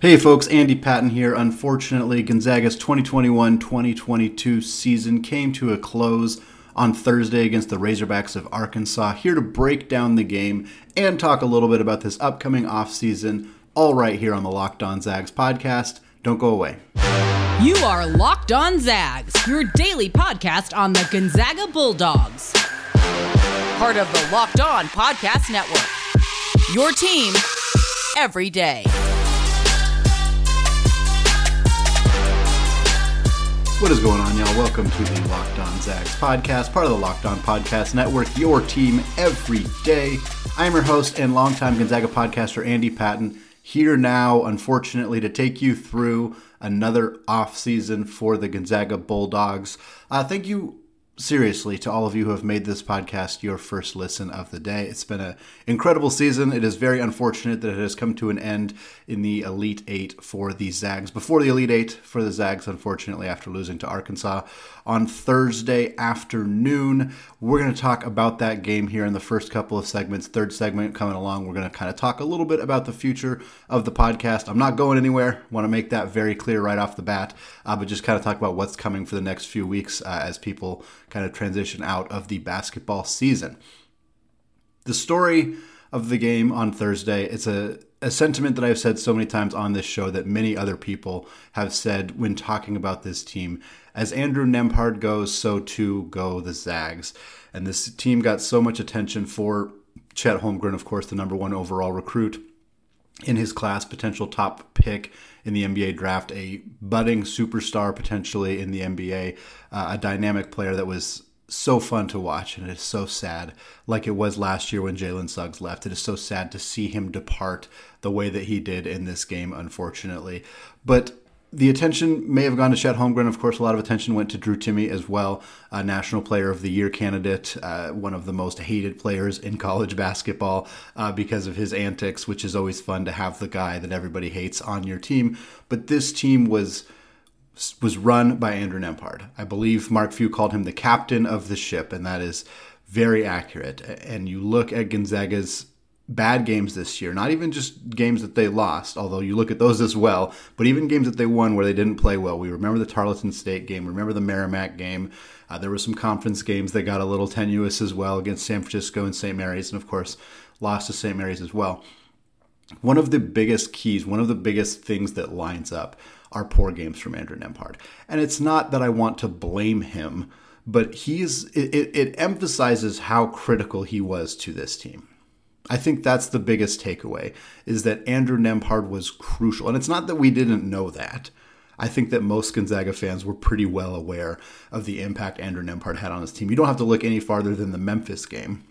Hey folks, Andy Patton here. Unfortunately, Gonzaga's 2021 2022 season came to a close on Thursday against the Razorbacks of Arkansas. Here to break down the game and talk a little bit about this upcoming offseason, all right here on the Locked On Zags podcast. Don't go away. You are Locked On Zags, your daily podcast on the Gonzaga Bulldogs. Part of the Locked On Podcast Network. Your team every day. What is going on, y'all? Welcome to the Locked On Zags podcast, part of the Locked On Podcast Network, your team every day. I am your host and longtime Gonzaga podcaster, Andy Patton, here now, unfortunately, to take you through another off season for the Gonzaga Bulldogs. Uh, thank you seriously to all of you who have made this podcast your first listen of the day. It's been an incredible season. It is very unfortunate that it has come to an end in the Elite Eight for the Zags. Before the Elite Eight for the Zags, unfortunately, after losing to Arkansas on Thursday afternoon. We're going to talk about that game here in the first couple of segments. Third segment coming along, we're going to kind of talk a little bit about the future of the podcast. I'm not going anywhere. Want to make that very clear right off the bat, uh, but just kind of talk about what's coming for the next few weeks uh, as people kind of transition out of the basketball season. The story of the game on Thursday, it's a, a sentiment that I've said so many times on this show that many other people have said when talking about this team. As Andrew Nembhard goes, so too go the Zags. And this team got so much attention for Chet Holmgren, of course, the number one overall recruit in his class, potential top pick in the NBA draft, a budding superstar potentially in the NBA, uh, a dynamic player that was so fun to watch, and it is so sad, like it was last year when Jalen Suggs left. It is so sad to see him depart the way that he did in this game, unfortunately. But the attention may have gone to Chet Holmgren. Of course, a lot of attention went to Drew Timme as well, a National Player of the Year candidate, uh, one of the most hated players in college basketball uh, because of his antics, which is always fun to have the guy that everybody hates on your team. But this team was was run by Andrew Nembhard. I believe Mark Few called him the captain of the ship, and that is very accurate. And you look at Gonzaga's bad games this year, not even just games that they lost, although you look at those as well, but even games that they won where they didn't play well. We remember the Tarleton State game, remember the Merrimack game. Uh, there were some conference games that got a little tenuous as well against San Francisco and St. Mary's, and of course, lost to St. Mary's as well. One of the biggest keys, one of the biggest things that lines up are poor games from Andrew Nembhard. And it's not that I want to blame him, but he's it, it, it emphasizes how critical he was to this team I think that's the biggest takeaway is that Andrew Nembhard was crucial. And it's not that we didn't know that. I think that most Gonzaga fans were pretty well aware of the impact Andrew Nembhard had on his team. You don't have to look any farther than the Memphis game,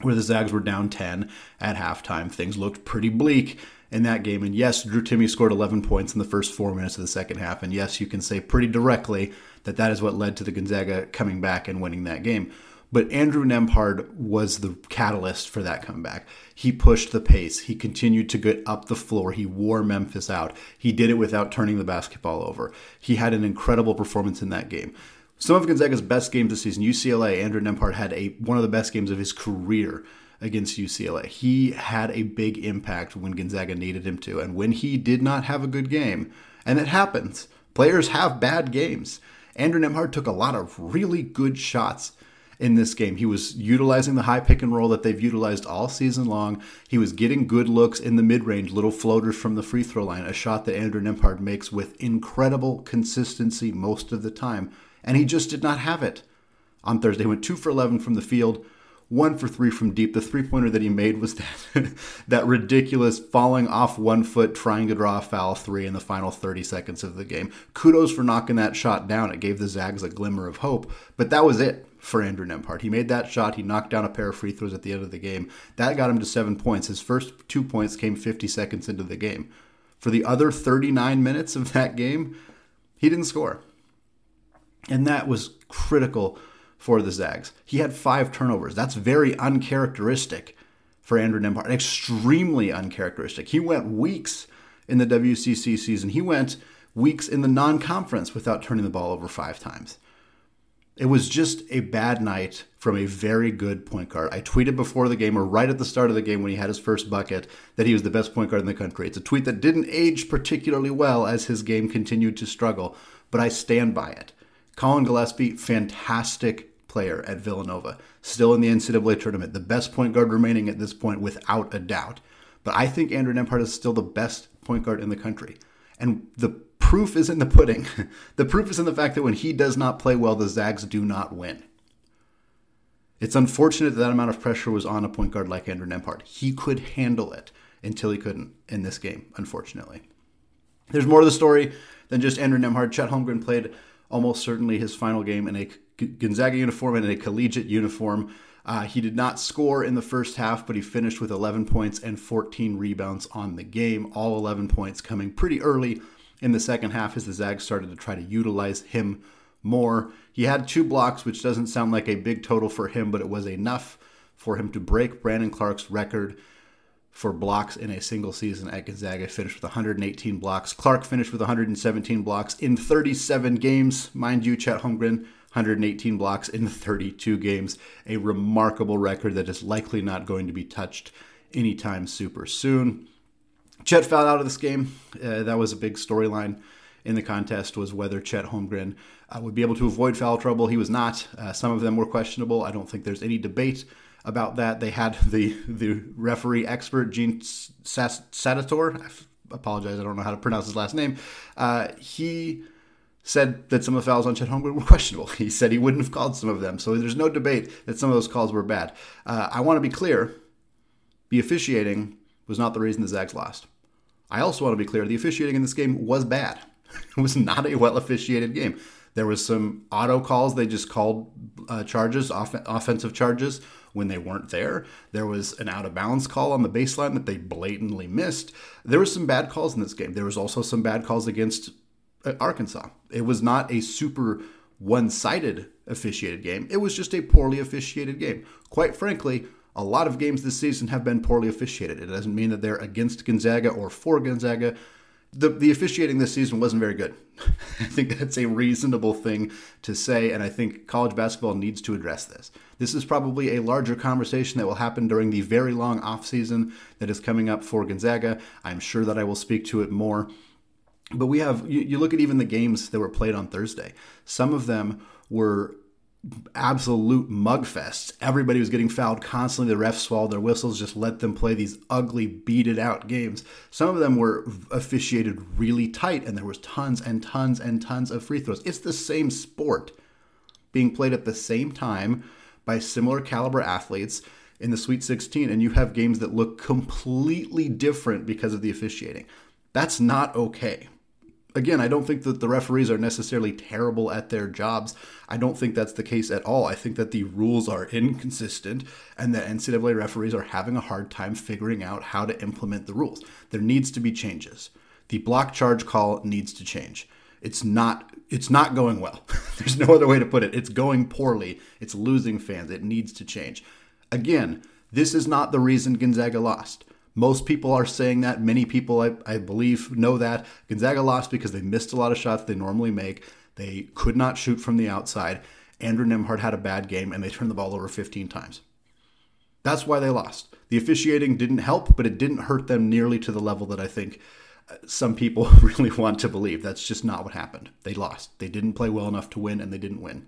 where the Zags were down 10 at halftime. Things looked pretty bleak in that game. And yes, Drew Timme scored 11 points in the first four minutes of the second half. And yes, you can say pretty directly that that is what led to the Gonzaga coming back and winning that game. But Andrew Nembhard was the catalyst for that comeback. He pushed the pace. He continued to get up the floor. He wore Memphis out. He did it without turning the basketball over. He had an incredible performance in that game. Some of Gonzaga's best games this season, UCLA, Andrew Nembhard had a one of the best games of his career against UCLA. He had a big impact when Gonzaga needed him to. And when he did not have a good game, and it happens, players have bad games. Andrew Nembhard took a lot of really good shots in this game. He was utilizing the high pick and roll that they've utilized all season long. He was getting good looks in the mid range, little floaters from the free throw line, a shot that Andrew Nembhard makes with incredible consistency most of the time. And he just did not have it. On Thursday, he went two for 11 from the field, one for three from deep. The three pointer that he made was that, that ridiculous falling off one foot, trying to draw a foul three in the final 30 seconds of the game. Kudos for knocking that shot down. It gave the Zags a glimmer of hope, but that was it for Andrew Nembhard. He made that shot. He knocked down a pair of free throws at the end of the game. That got him to seven points. His first two points came 50 seconds into the game. For the other 39 minutes of that game, he didn't score. And that was critical for the Zags. He had five turnovers. That's very uncharacteristic for Andrew Nembhard. Extremely uncharacteristic. He went weeks in the WCC season. He went weeks in the non conference without turning the ball over five times. It was just a bad night from a very good point guard. I tweeted before the game or right at the start of the game when he had his first bucket that he was the best point guard in the country. It's a tweet that didn't age particularly well as his game continued to struggle, but I stand by it. Collin Gillespie, fantastic player at Villanova, still in the NCAA tournament, the best point guard remaining at this point without a doubt. But I think Andrew Nembhard is still the best point guard in the country. And the proof is in the pudding. the proof is in the fact that when he does not play well, the Zags do not win. It's unfortunate that, that amount of pressure was on a point guard like Andrew Nembhard. He could handle it until he couldn't in this game, unfortunately. There's more to the story than just Andrew Nembhard. Chet Holmgren played almost certainly his final game in a Gonzaga uniform and in a collegiate uniform. Uh, he did not score in the first half, but he finished with 11 points and 14 rebounds on the game. All 11 points coming pretty early in the second half as the Zags started to try to utilize him more. He had two blocks, which doesn't sound like a big total for him, but it was enough for him to break Brandon Clarke's record for blocks in a single season at Gonzaga. Finished with 118 blocks. Clarke finished with 117 blocks in 37 games. Mind you, Chet Holmgren, 118 blocks in 32 games. A remarkable record that is likely not going to be touched anytime super soon. Chet fouled out of this game. Uh, that was a big storyline in the contest was whether Chet Holmgren uh, would be able to avoid foul trouble. He was not. Uh, some of them were questionable. I don't think there's any debate about that. They had the the referee expert Gene Steratore. I apologize, I don't know how to pronounce his last name. Uh, he said that some of the fouls on Chet Holmgren were questionable. He said he wouldn't have called some of them. So there's no debate that some of those calls were bad. Uh, I want to be clear: the officiating was not the reason the Zags lost. I also want to be clear the officiating in this game was bad. It was not a well officiated game. There was some auto calls. They just called uh, charges, off- offensive charges, when they weren't there. There was an out of bounds call on the baseline that they blatantly missed. There was some bad calls in this game. There was also some bad calls against uh, Arkansas. It was not a super one sided officiated game. It was just a poorly officiated game. Quite frankly, a lot of games this season have been poorly officiated. It doesn't mean that they're against Gonzaga or for Gonzaga. The, the officiating this season wasn't very good. I think that's a reasonable thing to say, and I think college basketball needs to address this. This is probably a larger conversation that will happen during the very long offseason that is coming up for Gonzaga. I'm sure that I will speak to it more. But we have, you, you look at even the games that were played on Thursday, some of them were absolute mugfests. Everybody was getting fouled constantly. The refs swallowed their whistles, just let them play these ugly, beated out games. Some of them were officiated really tight, and there was tons and tons and tons of free throws. It's the same sport being played at the same time by similar caliber athletes in the Sweet 16, and you have games that look completely different because of the officiating. That's not okay again, I don't think that the referees are necessarily terrible at their jobs. I don't think that's the case at all. I think that the rules are inconsistent and that NCAA referees are having a hard time figuring out how to implement the rules. There needs to be changes. The block charge call needs to change. It's not it's not going well. There's no other way to put it. It's going poorly. It's losing fans. It needs to change. Again, this is not the reason Gonzaga lost. Most people are saying that. Many people, I, I believe, know that. Gonzaga lost because they missed a lot of shots they normally make. They could not shoot from the outside. Andrew Nembhard had a bad game, and they turned the ball over 15 times. That's why they lost. The officiating didn't help, but it didn't hurt them nearly to the level that I think uh, some people really want to believe. That's just not what happened. They lost. They didn't play well enough to win, and they didn't win.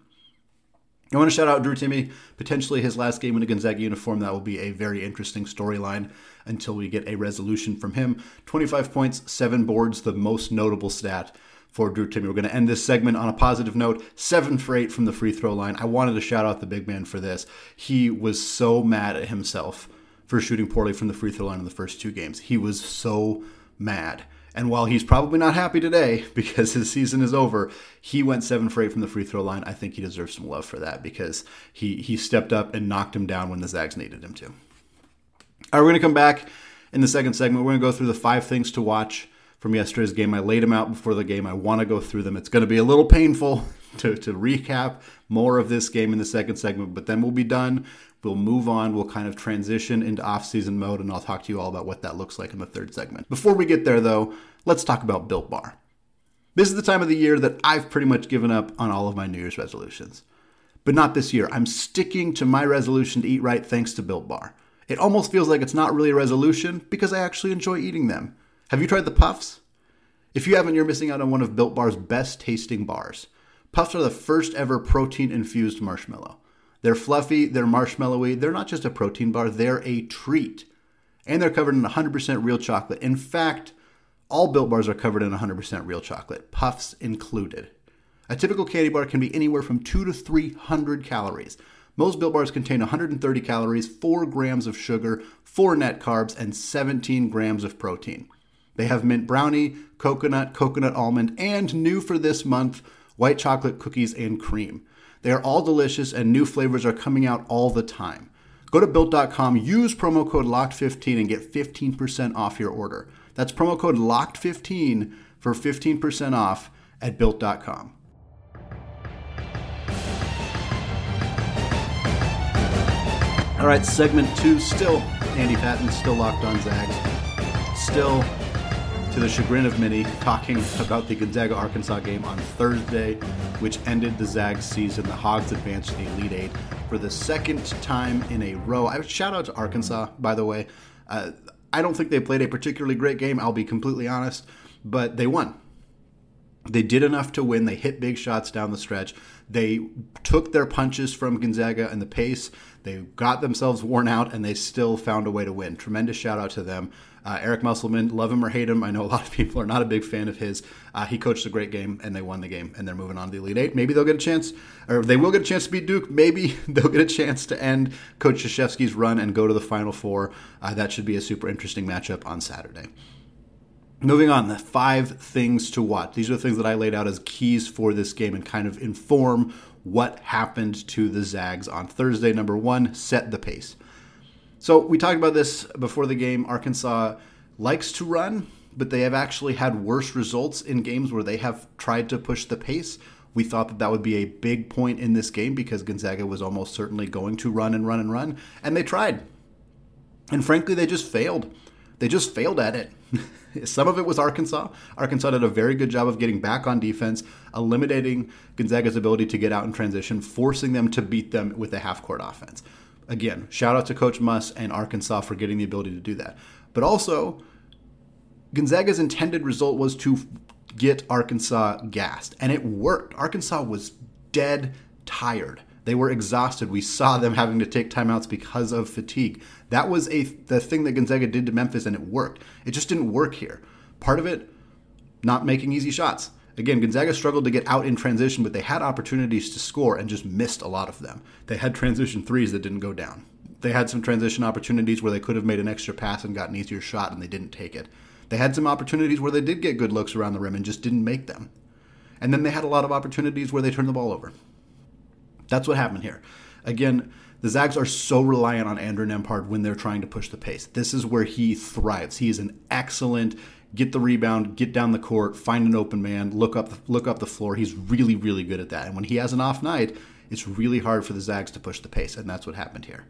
I want to shout out Drew Timme, potentially his last game in a Gonzaga uniform. That will be a very interesting storyline until we get a resolution from him. 25 points, seven boards, the most notable stat for Drew Timme. We're going to end this segment on a positive note. Seven for eight from the free throw line. I wanted to shout out the big man for this. He was so mad at himself for shooting poorly from the free throw line in the first two games. He was so mad. And while he's probably not happy today because his season is over, he went seven for eight from the free throw line. I think he deserves some love for that because he he stepped up and knocked him down when the Zags needed him to. All right, we're to come back in the second segment. We're to go through the five things to watch from yesterday's game. I laid them out before the game. I want to go through them. It's to be a little painful to, to recap more of this game in the second segment, but then we'll be done. We'll move on. We'll kind of transition into off-season mode, and I'll talk to you all about what that looks like in the third segment. Before we get there, though, let's talk about Built Bar. This is the time of the year that I've pretty much given up on all of my New Year's resolutions. But not this year. I'm sticking to my resolution to eat right thanks to Built Bar. It almost feels like it's not really a resolution because I actually enjoy eating them. Have you tried the puffs? If you haven't, you're missing out on one of Built Bar's best tasting bars. Puffs are the first ever protein infused marshmallow. They're fluffy, they're marshmallowy, they're not just a protein bar, they're a treat. And they're covered in 100% real chocolate. In fact, all Built Bars are covered in 100% real chocolate, puffs included. A typical candy bar can be anywhere from 2 to 300 calories. Most Built Bars contain 130 calories, 4 grams of sugar, 4 net carbs, and 17 grams of protein. They have mint brownie, coconut, coconut almond, and new for this month, white chocolate cookies and cream. They are all delicious and new flavors are coming out all the time. Go to built.com, use promo code LOCKED15 and get 15% off your order. That's promo code LOCKED15 for 15% off at built.com. All right, segment two, still Andy Patton, still locked on Zags, still to the chagrin of many, talking about the Gonzaga Arkansas game on Thursday, which ended the Zags season. The Hogs advanced to the Elite Eight for the second time in a row. I shout out to Arkansas, by the way. Uh, I don't think they played a particularly great game, I'll be completely honest, but they won. They did enough to win. They hit big shots down the stretch. They took their punches from Gonzaga and the pace. They got themselves worn out, and they still found a way to win. Tremendous shout out to them. Uh, Eric Musselman, love him or hate him, I know a lot of people are not a big fan of his. Uh, he coached a great game, and they won the game, and they're moving on to the Elite Eight. Maybe they'll get a chance, or they will get a chance to beat Duke. Maybe they'll get a chance to end Coach Krzyzewski's run and go to the Final Four. Uh, that should be a super interesting matchup on Saturday. Moving on, the five things to watch. These are the things that I laid out as keys for this game and kind of inform what happened to the Zags on Thursday. Number one, set the pace. So we talked about this before the game. Arkansas likes to run, but they have actually had worse results in games where they have tried to push the pace. We thought that that would be a big point in this game because Gonzaga was almost certainly going to run and run and run, and they tried. And frankly, they just failed. They just failed at it. Some of it was Arkansas. Arkansas did a very good job of getting back on defense, eliminating Gonzaga's ability to get out in transition, forcing them to beat them with a half court offense. Again, shout out to Coach Muss and Arkansas for getting the ability to do that. But also, Gonzaga's intended result was to get Arkansas gassed, and it worked. Arkansas was dead tired. They were exhausted. We saw them having to take timeouts because of fatigue. That was a the thing that Gonzaga did to Memphis, and it worked. It just didn't work here. Part of it, not making easy shots. Again, Gonzaga struggled to get out in transition, but they had opportunities to score and just missed a lot of them. They had transition threes that didn't go down. They had some transition opportunities where they could have made an extra pass and got an easier shot, and they didn't take it. They had some opportunities where they did get good looks around the rim and just didn't make them. And then they had a lot of opportunities where they turned the ball over. That's what happened here. Again, the Zags are so reliant on Andrew Nembhard when they're trying to push the pace. This is where he thrives. He is an excellent get the rebound, get down the court, find an open man, look up the, look up the floor. He's really really good at that. And when he has an off night, it's really hard for the Zags to push the pace, and that's what happened here.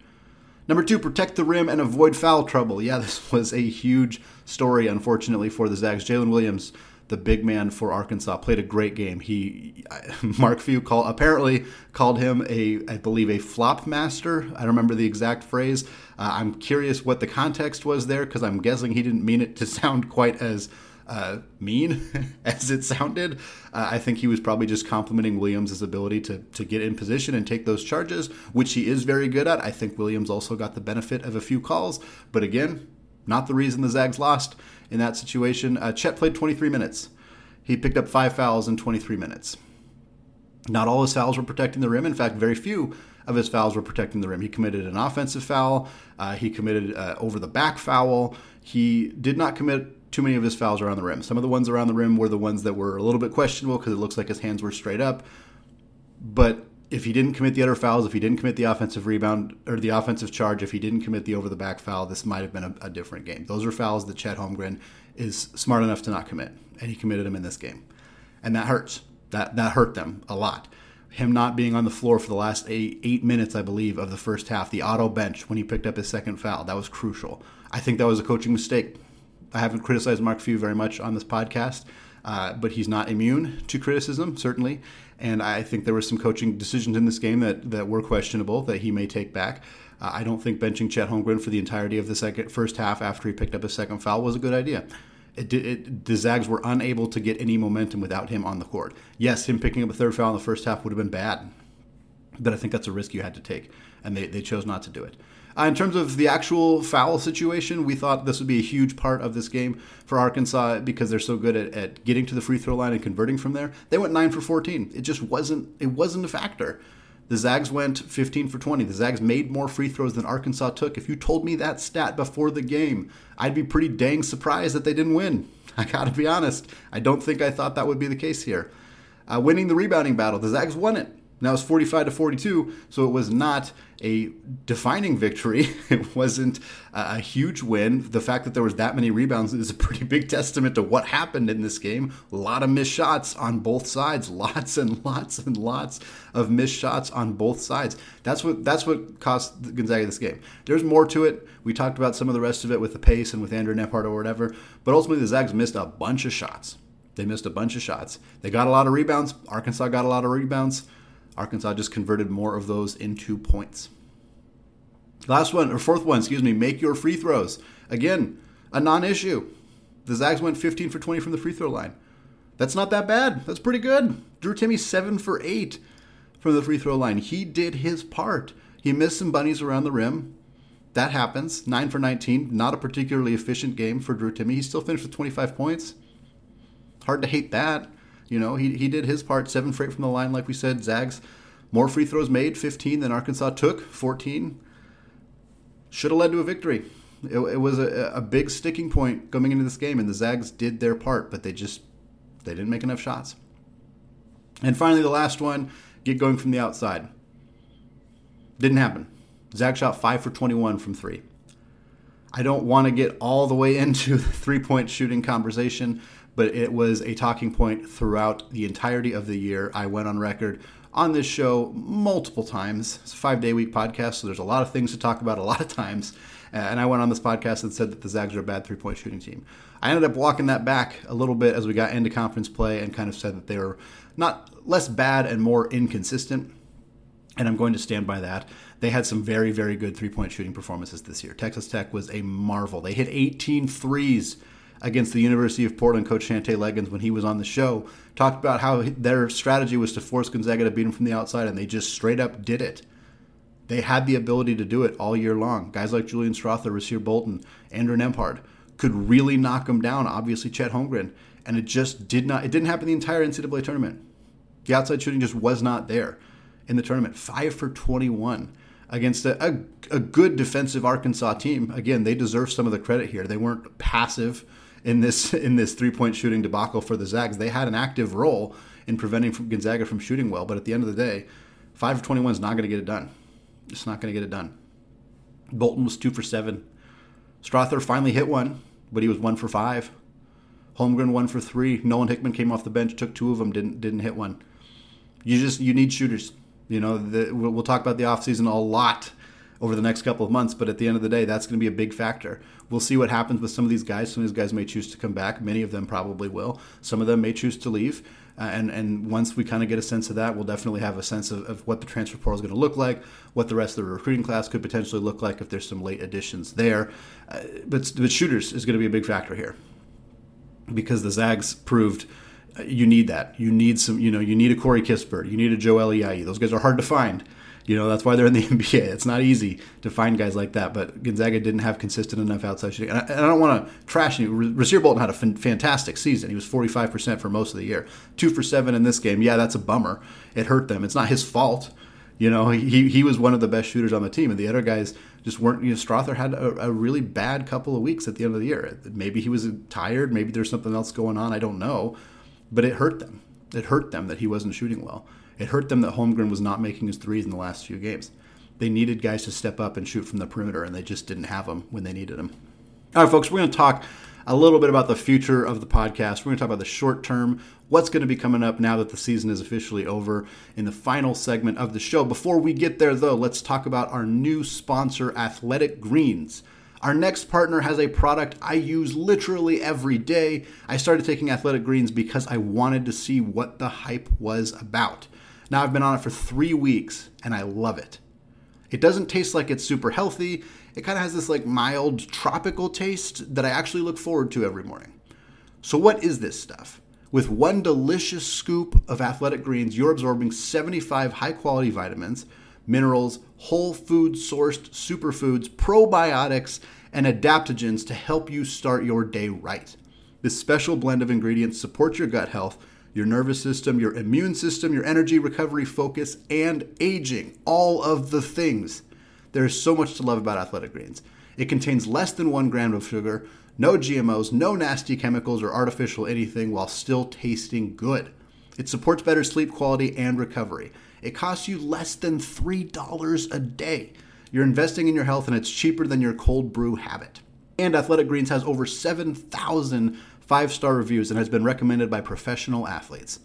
Number two, protect the rim and avoid foul trouble. Yeah, this was a huge story, unfortunately, for the Zags. Jaylin Williams the big man for Arkansas, played a great game. He, Mark Few call, apparently called him a, I believe, a flop master. I don't remember the exact phrase. Uh, I'm curious what the context was there because I'm guessing he didn't mean it to sound quite as uh, mean as it sounded. Uh, I think he was probably just complimenting Williams' ability to, to get in position and take those charges, which he is very good at. I think Williams also got the benefit of a few calls, but again, not the reason the Zags lost in that situation. Uh, Chet played 23 minutes. He picked up five fouls in 23 minutes. Not all his fouls were protecting the rim. In fact, very few of his fouls were protecting the rim. He committed an offensive foul. Uh, he committed uh, over the back foul. He did not commit too many of his fouls around the rim. Some of the ones around the rim were the ones that were a little bit questionable because it looks like his hands were straight up. But if he didn't commit the other fouls, if he didn't commit the offensive rebound or the offensive charge, if he didn't commit the over the back foul, this might have been a, a, different game. Those are fouls that Chet Holmgren is smart enough to not commit, and he committed them in this game, and that hurts. That that hurt them a lot. Him not being on the floor for the last eight eight minutes, I believe, of the first half, the auto bench when he picked up his second foul, that was crucial. I think that was a coaching mistake. I haven't criticized Mark Few very much on this podcast, uh, but he's not immune to criticism, certainly. And I think there were some coaching decisions in this game that, that were questionable that he may take back. Uh, I don't think benching Chet Holmgren for the entirety of the second first half after he picked up a second foul was a good idea. It, it, the Zags were unable to get any momentum without him on the court. Yes, him picking up a third foul in the first half would have been bad, but I think that's a risk you had to take, and they, they chose not to do it. Uh, in terms of the actual foul situation, we thought this would be a huge part of this game for Arkansas because they're so good at, at getting to the free throw line and converting from there. They went nine for 14. It just wasn't it wasn't a factor. The Zags went 15 for 20. The Zags made more free throws than Arkansas took. If you told me that stat before the game, I'd be pretty dang surprised that they didn't win. I gotta be honest. I don't think I thought that would be the case here. Uh, winning the rebounding battle, the Zags won it. Now it's 45 to 42, so it was not a defining victory. It wasn't a huge win. The fact that there was that many rebounds is a pretty big testament to what happened in this game. A lot of missed shots on both sides, lots and lots and lots of missed shots on both sides. That's what that's what cost Gonzaga this game. There's more to it. We talked about some of the rest of it with the pace and with Andrew Nembhard or whatever, but ultimately the Zags missed a bunch of shots. They missed a bunch of shots. They got a lot of rebounds. Arkansas got a lot of rebounds. Arkansas just converted more of those into points. Last one, or fourth one, excuse me, make your free throws. Again, a non issue. The Zags went 15 for 20 from the free throw line. That's not that bad. That's pretty good. Drew Timme, 7 for 8 from the free throw line. He did his part. He missed some bunnies around the rim. That happens. 9 for 19. Not a particularly efficient game for Drew Timme. He still finished with 25 points. Hard to hate that. You know, he, he did his part, seven for from the line, like we said. Zags, more free throws made, 15 than Arkansas took, 14. Should have led to a victory. It, it was a, a big sticking point coming into this game, and the Zags did their part, but they just they didn't make enough shots. And finally, the last one, get going from the outside. Didn't happen. Zag shot 5 for 21 from 3. I don't want to get all the way into the three point shooting conversation but it was a talking point throughout the entirety of the year. I went on record on this show multiple times. It's a five day week podcast, so there's a lot of things to talk about a lot of times. Uh, and I went on this podcast and said that the Zags are a bad three point shooting team. I ended up walking that back a little bit as we got into conference play and kind of said that they were not less bad and more inconsistent. And I'm going to stand by that. They had some very, very good three point shooting performances this year. Texas Tech was a marvel. They hit 18 threes against the University of Portland coach Shantay Legans when he was on the show talked about how their strategy was to force Gonzaga to beat them from the outside, and they just straight up did it. They had the ability to do it all year long. Guys like Julian Strawther, Rasir Bolton, Andrew Nembhard could really knock them down. Obviously, Chet Holmgren, and it just did not. It didn't happen the entire NCAA tournament. The outside shooting just was not there in the tournament. Five for twenty-one against a, a, a good defensive Arkansas team. Again, they deserve some of the credit here. They weren't passive in this in this three point shooting debacle for the Zags. They had an active role in preventing Gonzaga from shooting well, but at the end of the day, five for twenty one is not going to get it done. It's not going to get it done. Bolton was two for seven. Strawther finally hit one, but he was one for five. Holmgren one for three. Nolan Hickman came off the bench, took two of them, didn't didn't hit one. You just you need shooters. You know, the, we'll talk about the offseason a lot over the next couple of months. But at the end of the day, that's going to be a big factor. We'll see what happens with some of these guys. Some of these guys may choose to come back. Many of them probably will. Some of them may choose to leave. Uh, and and once we kind of get a sense of that, we'll definitely have a sense of, of what the transfer portal is going to look like, what the rest of the recruiting class could potentially look like if there's some late additions there. Uh, but but shooters is going to be a big factor here because the Zags proved uh, you need that. You need some, you know, you need a Corey Kispert, you need a Joel Ayayi. Those guys are hard to find. You know, that's why they're in the NBA. It's not easy to find guys like that, but Gonzaga didn't have consistent enough outside shooting. And I, and I don't want to trash you. Rasir Bolton had a f- fantastic season. He was 45% for most of the year. Two for seven in this game. Yeah, that's a bummer. It hurt them. It's not his fault. You know, he, he was one of the best shooters on the team, and the other guys just weren't. You know, Strawther had a, a really bad couple of weeks at the end of the year. Maybe he was tired. Maybe there's something else going on. I don't know. But it hurt them. It hurt them that he wasn't shooting well. It hurt them that Holmgren was not making his threes in the last few games. They needed guys to step up and shoot from the perimeter, and they just didn't have them when they needed them. All right, folks, we're going to talk a little bit about the future of the podcast. We're going to talk about the short term, what's going to be coming up now that the season is officially over in the final segment of the show. Before we get there, though, let's talk about our new sponsor, Athletic Greens. Our next partner has a product I use literally every day. I started taking Athletic Greens because I wanted to see what the hype was about. Now I've been on it for three weeks and I love it. It doesn't taste like it's super healthy. It kind of has this like mild tropical taste that I actually look forward to every morning. So, what is this stuff? With one delicious scoop of athletic greens, you're absorbing 75 high quality vitamins, minerals, whole food sourced superfoods, probiotics, and adaptogens to help you start your day right. This special blend of ingredients supports your gut health, your nervous system, your immune system, your energy recovery focus, and aging. All of the things. There is so much to love about athletic greens. It contains less than one gram of sugar, no GMOs, no nasty chemicals or artificial anything while still tasting good. It supports better sleep quality and recovery. It costs you less than $3 a day. You're investing in your health and it's cheaper than your cold brew habit. And Athletic Greens has over 7,000 five star reviews and has been recommended by professional athletes.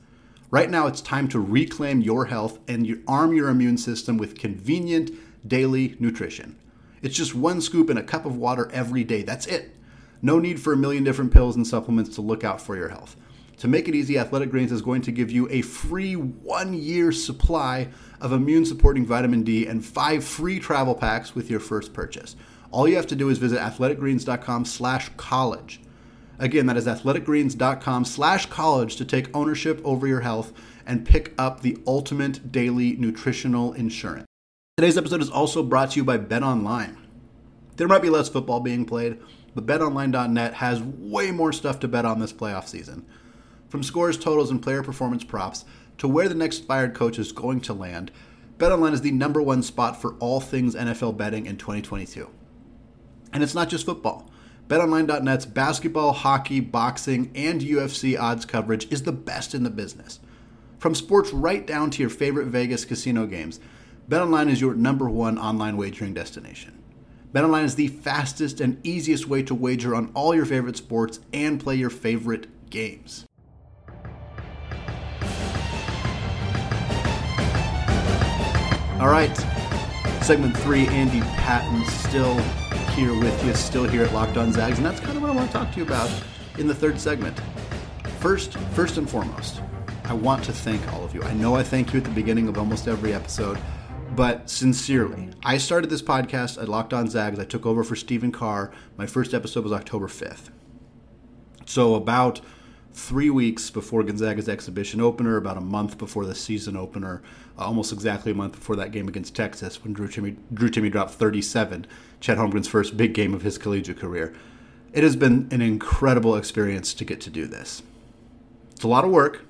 Right now, it's time to reclaim your health and arm your immune system with convenient daily nutrition. It's just one scoop in a cup of water every day. That's it. No need for a million different pills and supplements to look out for your health. To make it easy, Athletic Greens is going to give you a free one year supply of immune supporting vitamin D and five free travel packs with your first purchase. All you have to do is visit athleticgreens.com slash college. Again, that is athleticgreens.com slash college to take ownership over your health and pick up the ultimate daily nutritional insurance. Today's episode is also brought to you by Bet Online. There might be less football being played, but betonline.net has way more stuff to bet on this playoff season. From scores, totals, and player performance props to where the next fired coach is going to land, BetOnline is the number one spot for all things NFL betting in 2022. And it's not just football. BetOnline.net's basketball, hockey, boxing, and UFC odds coverage is the best in the business. From sports right down to your favorite Vegas casino games, BetOnline is your number one online wagering destination. BetOnline is the fastest and easiest way to wager on all your favorite sports and play your favorite games. All right, segment three, Andy Patton still here with you, still here at Locked On Zags, and that's kind of what I want to talk to you about in the third segment. First, first and foremost, I want to thank all of you. I know I thank you at the beginning of almost every episode but sincerely, I started this podcast at Locked On Zags. I took over for Stephen Carr. My first episode was October 5th. So, about three weeks before Gonzaga's exhibition opener, about a month before the season opener, uh, almost exactly a month before that game against Texas when Drew Timme, Drew Timme dropped 37, Chet Holmgren's first big game of his collegiate career. It has been an incredible experience to get to do this. It's a lot of work,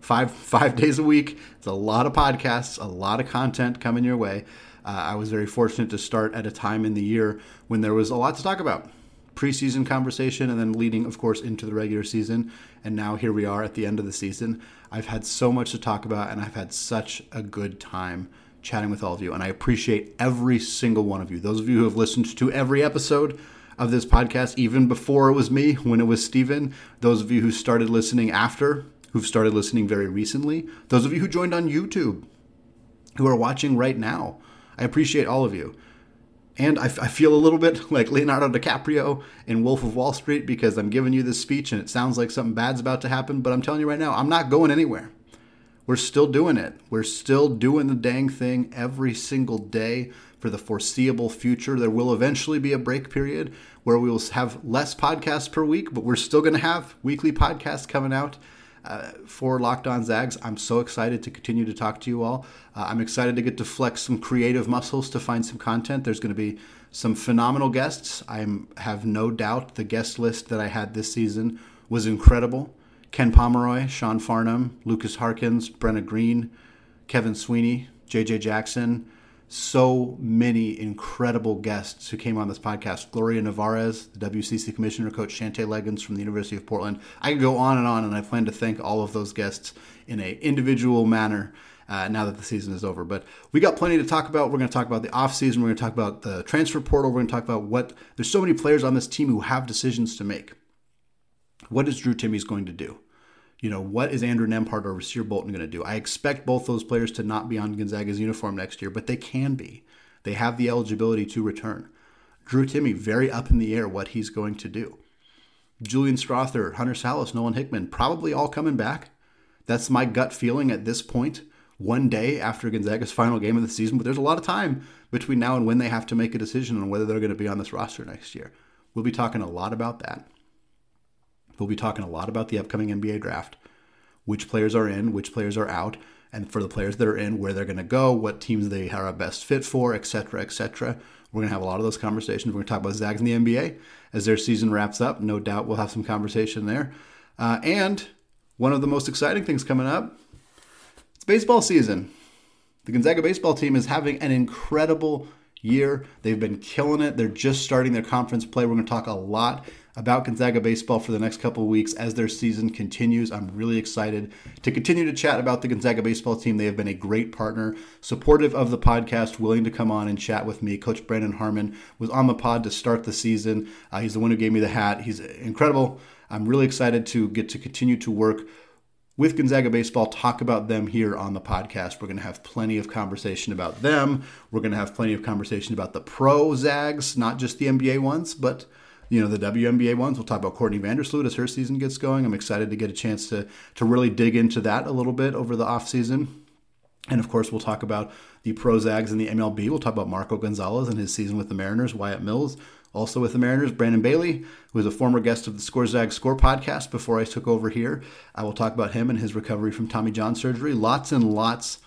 five five days a week. It's a lot of podcasts, a lot of content coming your way. Uh, I was very fortunate to start at a time in the year when there was a lot to talk about. Preseason conversation, and then leading, of course, into the regular season. And now here we are at the end of the season. I've had so much to talk about, and I've had such a good time chatting with all of you. And I appreciate every single one of you. Those of you who have listened to every episode of this podcast, even before it was me, when it was Steven. Those of you who started listening after, who've started listening very recently, those of you who joined on YouTube, who are watching right now. I appreciate all of you. And I, feel a little bit like Leonardo DiCaprio in Wolf of Wall Street because I'm giving you this speech and it sounds like something bad's about to happen, but I'm telling you right now, I'm not going anywhere. We're still doing it. We're still doing the dang thing every single day for the foreseeable future. There will eventually be a break period where we will have less podcasts per week, but we're still going to have weekly podcasts coming out uh, for Locked On Zags. I'm so excited to continue to talk to you all. Uh, I'm excited to get to flex some creative muscles to find some content. There's going to be some phenomenal guests. I have no doubt the guest list that I had this season was incredible. Ken Pomeroy, Sean Farnham, Lucas Harkins, Brenna Green, Kevin Sweeney, JJ Jackson, so many incredible guests who came on this podcast. Gloria Nevarez, the WCC Commissioner, Coach Shantay Legans from the University of Portland. I could go on and on, and I plan to thank all of those guests in a individual manner uh, now that the season is over. But we got plenty to talk about. We're going to talk about the offseason. We're going to talk about the transfer portal. We're going to talk about what there's so many players on this team who have decisions to make. What is Drew Timme's going to do? You know, what is Andrew Nembhard or Rasir Bolton going to do? I expect both those players to not be on Gonzaga's uniform next year, but they can be. They have the eligibility to return. Drew Timme, very up in the air what he's going to do. Julian Strawther, Hunter Sallis, Nolan Hickman, probably all coming back. That's my gut feeling at this point, one day after Gonzaga's final game of the season. But there's a lot of time between now and when they have to make a decision on whether they're going to be on this roster next year. We'll be talking a lot about that. We'll be talking a lot about the upcoming NBA draft, which players are in, which players are out, and for the players that are in, where they're going to go, what teams they are a best fit for, etc., etc. We're going to have a lot of those conversations. We're going to talk about Zags in the NBA as their season wraps up. No doubt we'll have some conversation there. Uh, and one of the most exciting things coming up it's baseball season. The Gonzaga baseball team is having an incredible year. They've been killing it. They're just starting their conference play. We're going to talk a lot about Gonzaga baseball for the next couple weeks as their season continues. I'm really excited to continue to chat about the Gonzaga baseball team. They have been a great partner, supportive of the podcast, willing to come on and chat with me. Coach Brandon Harmon was on the pod to start the season. Uh, he's the one who gave me the hat. He's incredible. I'm really excited to get to continue to work with Gonzaga Baseball, talk about them here on the podcast. We're going to have plenty of conversation about them. We're going to have plenty of conversation about the pro Zags, not just the NBA ones, but you know the WNBA ones. We'll talk about Courtney Vandersloot as her season gets going. I'm excited to get a chance to to really dig into that a little bit over the off season. And of course, we'll talk about the pro Zags and the MLB. We'll talk about Marco Gonzales and his season with the Mariners, Wyatt Mills, also with the Mariners, Brandon Bailey, who is a former guest of the Score Zag Score podcast before I took over here. I will talk about him and his recovery from Tommy John surgery. Lots and lots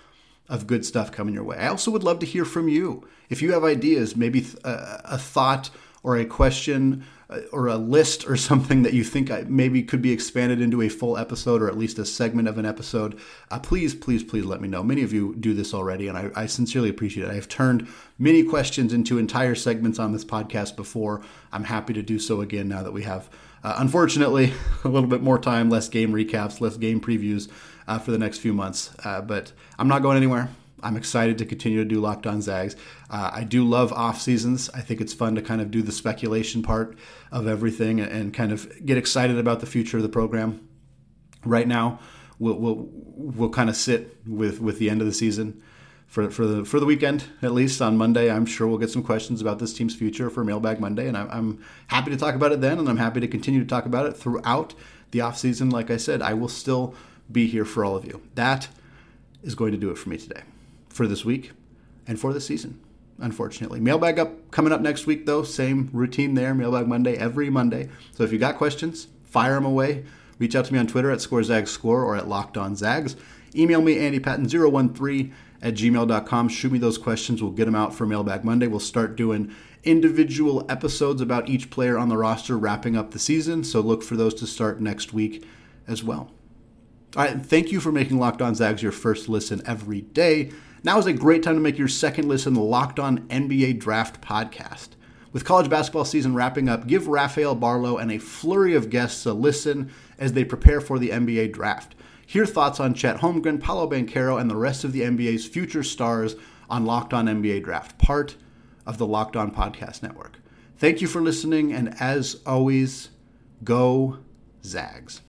of good stuff coming your way. I also would love to hear from you. If you have ideas, maybe a, thought or a question or a list or something that you think maybe could be expanded into a full episode or at least a segment of an episode, uh, please, please, please let me know. Many of you do this already, and I, I sincerely appreciate it. I've turned many questions into entire segments on this podcast before. I'm happy to do so again now that we have, uh, unfortunately, a little bit more time, less game recaps, less game previews uh, for the next few months. Uh, but I'm not going anywhere. I'm excited to continue to do Locked On Zags. Uh, I do love off seasons. I think it's fun to kind of do the speculation part of everything and kind of get excited about the future of the program. Right now, we'll we'll, we'll kind of sit with with the end of the season for for the for the weekend at least on Monday. I'm sure we'll get some questions about this team's future for Mailbag Monday, and I'm, I'm happy to talk about it then, and I'm happy to continue to talk about it throughout the off season. Like I said, I will still be here for all of you. That is going to do it for me today for this week and for the season, unfortunately. Mailbag up coming up next week, though. Same routine there. Mailbag Monday every Monday. So if you got questions, fire them away. Reach out to me on Twitter at ScoreZagScore or at LockedOnZags. Email me, AndyPatton013 at gmail.com. Shoot me those questions. We'll get them out for Mailbag Monday. We'll start doing individual episodes about each player on the roster wrapping up the season. So look for those to start next week as well. All right, thank you for making Locked On Zags your first listen every day. Now is a great time to make your second listen the Locked On NBA Draft podcast. With college basketball season wrapping up, give Rafael Barlowe and a flurry of guests a listen as they prepare for the NBA draft. Hear thoughts on Chet Holmgren, Paolo Banchero, and the rest of the NBA's future stars on Locked On NBA Draft, part of the Locked On Podcast Network. Thank you for listening, and as always, go Zags.